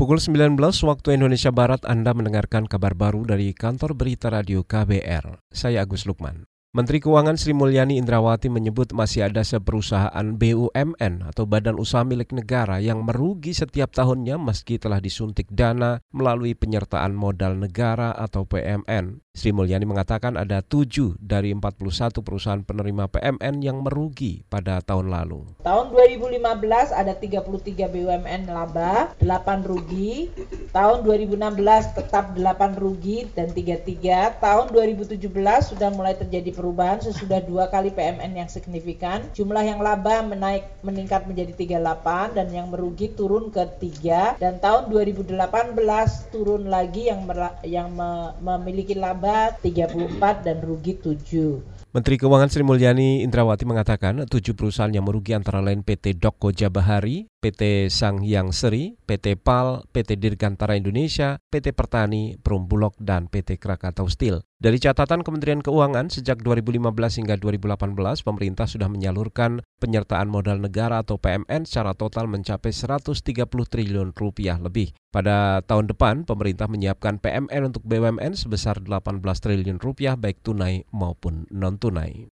Pukul 19 waktu Indonesia Barat Anda mendengarkan kabar baru dari kantor berita radio KBR. Saya Agus Lukman. Menteri Keuangan Sri Mulyani Indrawati menyebut masih ada seperusahaan BUMN atau badan usaha milik negara yang merugi setiap tahunnya meski telah disuntik dana melalui penyertaan modal negara atau PMN. Sri Mulyani mengatakan ada tujuh dari 41 perusahaan penerima PMN yang merugi pada tahun lalu. Tahun 2015 ada 33 BUMN laba, 8 rugi. Tahun 2016 tetap 8 rugi dan 33. Tahun 2017 sudah mulai terjadi perubahan sesudah dua kali PMN yang signifikan. Jumlah yang laba menaik meningkat menjadi 38 dan yang merugi turun ke 3 dan tahun 2018 turun lagi yang yang memiliki laba laba 34 dan rugi 7. Menteri Keuangan Sri Mulyani Indrawati mengatakan tujuh perusahaan yang merugi antara lain PT Doko Jabahari, PT Sang Hyang Seri, PT PAL, PT Dirgantara Indonesia, PT Pertani, Perum Bulog, dan PT Krakatau Steel. Dari catatan Kementerian Keuangan, sejak 2015 hingga 2018, pemerintah sudah menyalurkan penyertaan modal negara atau PMN secara total mencapai 130 triliun rupiah lebih. Pada tahun depan, pemerintah menyiapkan PMN untuk BUMN sebesar 18 triliun rupiah baik tunai maupun non-tunai.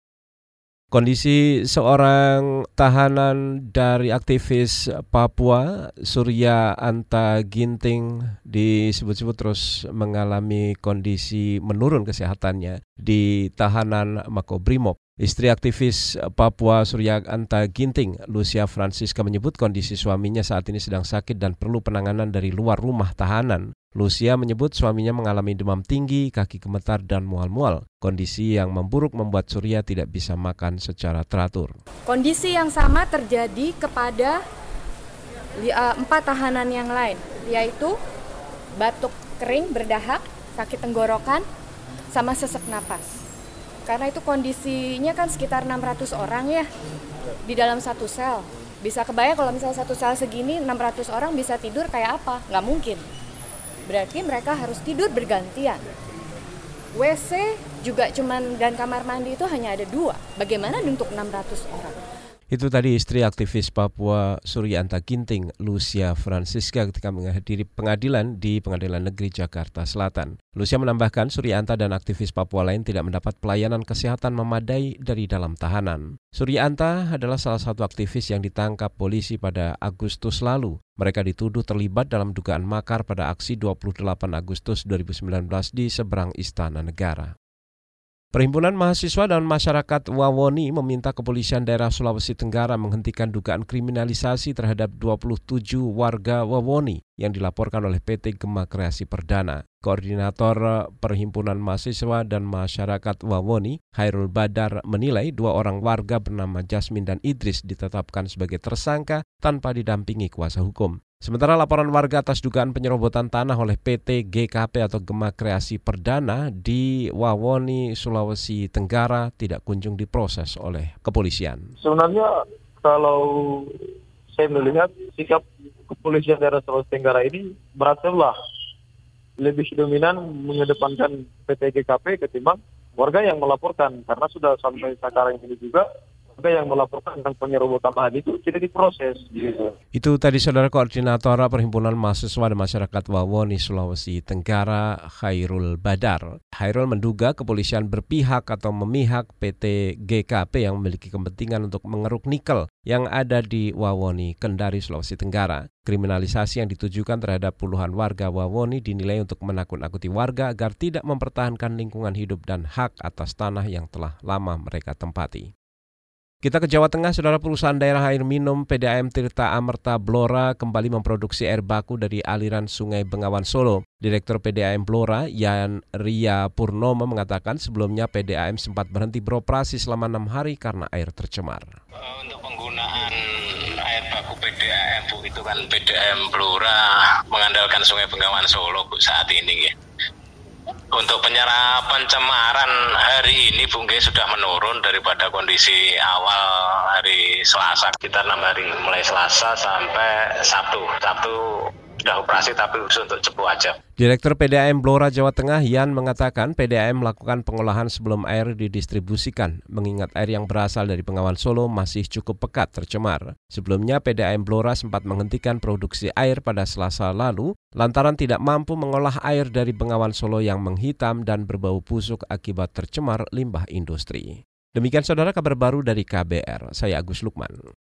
Kondisi seorang tahanan dari aktivis Papua, Surya Anta Ginting, disebut-sebut terus mengalami kondisi menurun kesehatannya di tahanan Makobrimob. Istri aktivis Papua Surya Anta Ginting, Lucia Francisca menyebut kondisi suaminya saat ini sedang sakit dan perlu penanganan dari luar rumah tahanan. Lucia menyebut suaminya mengalami demam tinggi, kaki gemetar, dan mual-mual. Kondisi yang memburuk membuat Surya tidak bisa makan secara teratur. Kondisi yang sama terjadi kepada uh, empat tahanan yang lain, yaitu batuk kering, berdahak, sakit tenggorokan, sama sesak napas. Karena itu kondisinya kan sekitar 600 orang ya di dalam satu sel. Bisa kebayang kalau misalnya satu sel segini 600 orang bisa tidur kayak apa? Nggak mungkin berarti mereka harus tidur bergantian. WC juga cuman dan kamar mandi itu hanya ada dua. Bagaimana untuk 600 orang? Itu tadi istri aktivis Papua Suryanta Ginting, Lucia Francisca ketika menghadiri pengadilan di Pengadilan Negeri Jakarta Selatan. Lucia menambahkan Suryanta dan aktivis Papua lain tidak mendapat pelayanan kesehatan memadai dari dalam tahanan. Suryanta adalah salah satu aktivis yang ditangkap polisi pada Agustus lalu. Mereka dituduh terlibat dalam dugaan makar pada aksi 28 Agustus 2019 di seberang Istana Negara. Perhimpunan Mahasiswa dan Masyarakat Wawoni meminta kepolisian daerah Sulawesi Tenggara menghentikan dugaan kriminalisasi terhadap 27 warga Wawoni yang dilaporkan oleh PT Gema Kreasi Perdana. Koordinator Perhimpunan Mahasiswa dan Masyarakat Wawoni, Hairul Badar, menilai dua orang warga bernama Jasmine dan Idris ditetapkan sebagai tersangka tanpa didampingi kuasa hukum. Sementara laporan warga atas dugaan penyerobotan tanah oleh PT GKP atau Gema Kreasi Perdana di Wawoni, Sulawesi Tenggara tidak kunjung diproses oleh kepolisian. Sebenarnya kalau saya melihat sikap kepolisian daerah Sulawesi Tenggara ini berhasillah lebih dominan mengedepankan PT GKP ketimbang warga yang melaporkan karena sudah sampai sekarang ini juga warga yang melaporkan tentang penyerobotan lahan itu tidak diproses. Gitu. Itu tadi saudara koordinator Perhimpunan Mahasiswa dan Masyarakat Wawoni Sulawesi Tenggara Khairul Badar. Khairul menduga kepolisian berpihak atau memihak PT GKP yang memiliki kepentingan untuk mengeruk nikel yang ada di Wawoni, Kendari, Sulawesi Tenggara. Kriminalisasi yang ditujukan terhadap puluhan warga Wawoni dinilai untuk menakut-nakuti warga agar tidak mempertahankan lingkungan hidup dan hak atas tanah yang telah lama mereka tempati. Kita ke Jawa Tengah, saudara perusahaan daerah air minum PDAM Tirta Amerta Blora kembali memproduksi air baku dari aliran Sungai Bengawan Solo. Direktur PDAM Blora, Yan Ria Purnomo mengatakan sebelumnya PDAM sempat berhenti beroperasi selama enam hari karena air tercemar. Untuk penggunaan air baku PDAM, itu kan PDAM Blora mengandalkan Sungai Bengawan Solo saat ini. Ya untuk penyerapan cemaran hari ini Bungke sudah menurun daripada kondisi awal hari Selasa. Kita enam hari mulai Selasa sampai Sabtu. Sabtu sudah operasi tapi khusus untuk cepu aja. Direktur PDAM Blora Jawa Tengah Yan mengatakan PDAM melakukan pengolahan sebelum air didistribusikan, mengingat air yang berasal dari Bengawan Solo masih cukup pekat tercemar. Sebelumnya PDAM Blora sempat menghentikan produksi air pada Selasa lalu lantaran tidak mampu mengolah air dari Bengawan Solo yang menghitam dan berbau busuk akibat tercemar limbah industri. Demikian saudara kabar baru dari KBR, saya Agus Lukman.